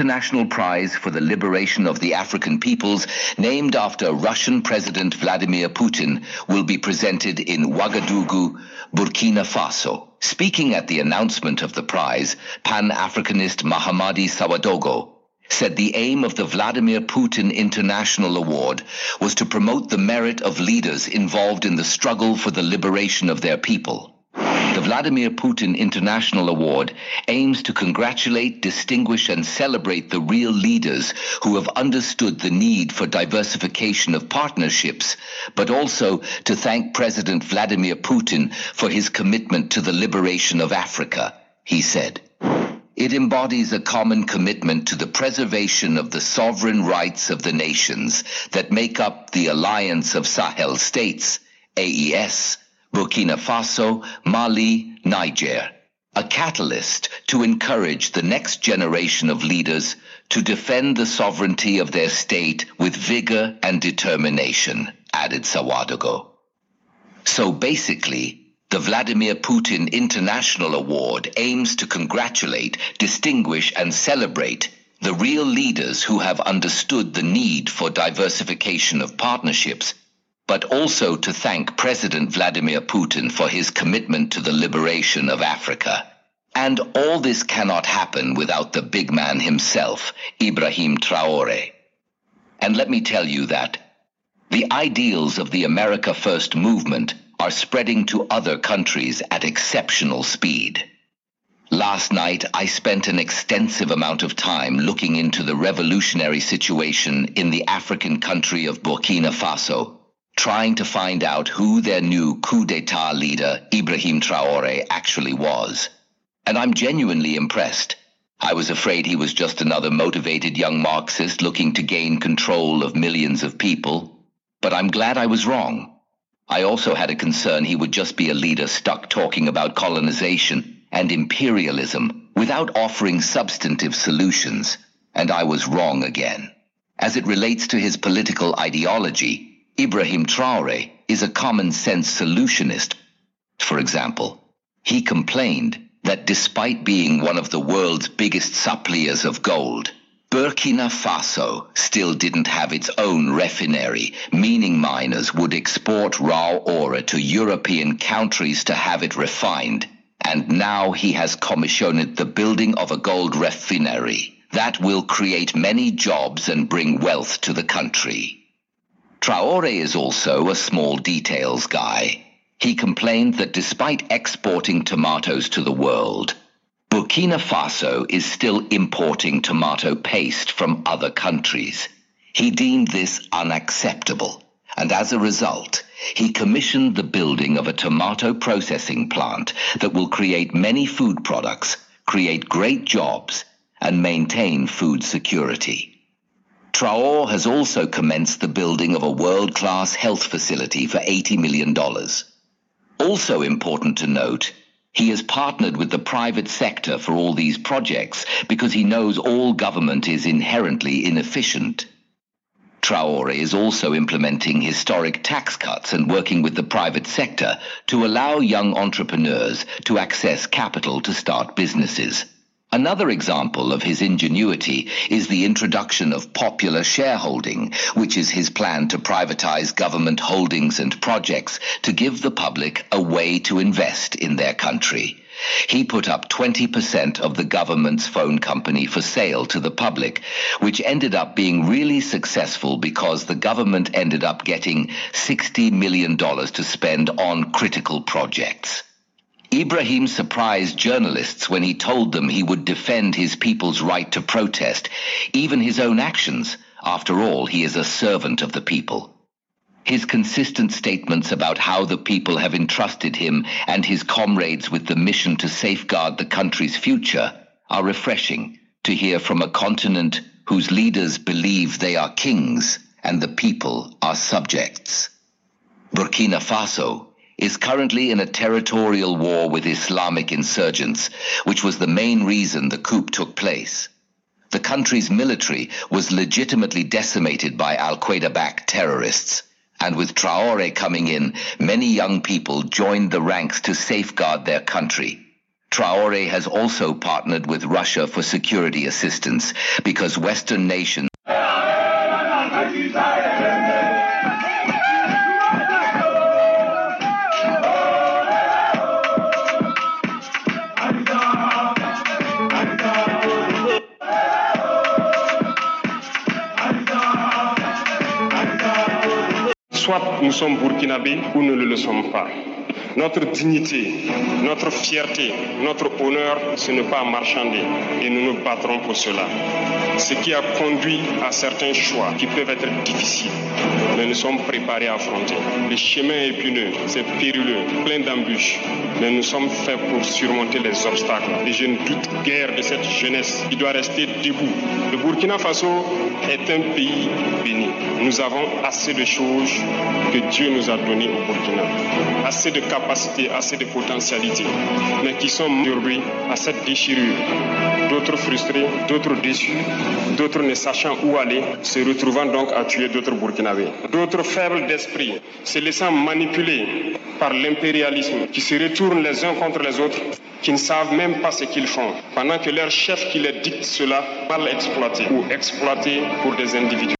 International Prize for the Liberation of the African Peoples, named after Russian President Vladimir Putin, will be presented in Ouagadougou, Burkina Faso. Speaking at the announcement of the prize, Pan Africanist Mahamadi Sawadogo said the aim of the Vladimir Putin International Award was to promote the merit of leaders involved in the struggle for the liberation of their people. The Vladimir Putin International Award aims to congratulate, distinguish, and celebrate the real leaders who have understood the need for diversification of partnerships, but also to thank President Vladimir Putin for his commitment to the liberation of Africa, he said. It embodies a common commitment to the preservation of the sovereign rights of the nations that make up the Alliance of Sahel States, AES, Burkina Faso, Mali, Niger. A catalyst to encourage the next generation of leaders to defend the sovereignty of their state with vigor and determination, added Sawadogo. So basically, the Vladimir Putin International Award aims to congratulate, distinguish, and celebrate the real leaders who have understood the need for diversification of partnerships but also to thank President Vladimir Putin for his commitment to the liberation of Africa. And all this cannot happen without the big man himself, Ibrahim Traore. And let me tell you that the ideals of the America First movement are spreading to other countries at exceptional speed. Last night, I spent an extensive amount of time looking into the revolutionary situation in the African country of Burkina Faso trying to find out who their new coup d'etat leader, Ibrahim Traore, actually was. And I'm genuinely impressed. I was afraid he was just another motivated young Marxist looking to gain control of millions of people. But I'm glad I was wrong. I also had a concern he would just be a leader stuck talking about colonization and imperialism without offering substantive solutions. And I was wrong again. As it relates to his political ideology, Ibrahim Traore is a common sense solutionist. For example, he complained that despite being one of the world's biggest suppliers of gold, Burkina Faso still didn't have its own refinery, meaning miners would export raw ore to European countries to have it refined. And now he has commissioned the building of a gold refinery. That will create many jobs and bring wealth to the country. Traore is also a small details guy. He complained that despite exporting tomatoes to the world, Burkina Faso is still importing tomato paste from other countries. He deemed this unacceptable, and as a result, he commissioned the building of a tomato processing plant that will create many food products, create great jobs, and maintain food security. Traore has also commenced the building of a world-class health facility for $80 million. Also important to note he has partnered with the private sector for all these projects because he knows all government is inherently inefficient. Traore is also implementing historic tax cuts and working with the private sector to allow young entrepreneurs to access capital to start businesses. Another example of his ingenuity is the introduction of popular shareholding, which is his plan to privatize government holdings and projects to give the public a way to invest in their country. He put up 20% of the government's phone company for sale to the public, which ended up being really successful because the government ended up getting $60 million to spend on critical projects. Ibrahim surprised journalists when he told them he would defend his people's right to protest, even his own actions. After all, he is a servant of the people. His consistent statements about how the people have entrusted him and his comrades with the mission to safeguard the country's future are refreshing to hear from a continent whose leaders believe they are kings and the people are subjects. Burkina Faso is currently in a territorial war with Islamic insurgents, which was the main reason the coup took place. The country's military was legitimately decimated by Al Qaeda backed terrorists. And with Traore coming in, many young people joined the ranks to safeguard their country. Traore has also partnered with Russia for security assistance because Western nations Soit nous sommes burkinabés ou nous ne le sommes pas. Notre dignité, notre fierté, notre honneur, ce n'est pas marchander et nous nous battrons pour cela. Ce qui a conduit à certains choix qui peuvent être difficiles, mais nous sommes préparés à affronter. Le chemin est épineux, c'est périlleux, plein d'embûches, mais nous sommes faits pour surmonter les obstacles. Et je ne doute guère de cette jeunesse qui doit rester debout. Le Burkina Faso est un pays béni. Nous avons assez de choses que Dieu nous a données au Burkina. Assez de capacités, assez de potentialités, mais qui sont aujourd'hui à cette déchirure. D'autres frustrés, d'autres déçus, d'autres ne sachant où aller, se retrouvant donc à tuer d'autres Burkinabés. D'autres faibles d'esprit, se laissant manipuler par l'impérialisme, qui se retournent les uns contre les autres, qui ne savent même pas ce qu'ils font, pendant que leur chef qui les dicte cela, mal exploité ou exploité pour des individus.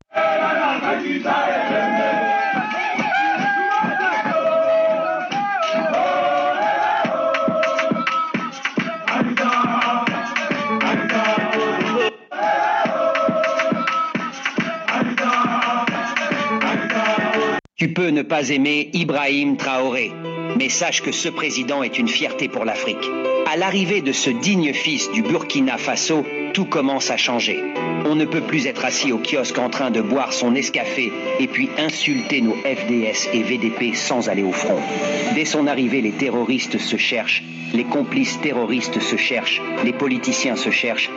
Tu peux ne pas aimer Ibrahim Traoré, mais sache que ce président est une fierté pour l'Afrique. À l'arrivée de ce digne fils du Burkina Faso, tout commence à changer. On ne peut plus être assis au kiosque en train de boire son escafé et puis insulter nos FDS et VDP sans aller au front. Dès son arrivée, les terroristes se cherchent, les complices terroristes se cherchent, les politiciens se cherchent.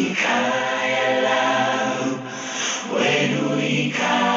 ikayala wenu ikayala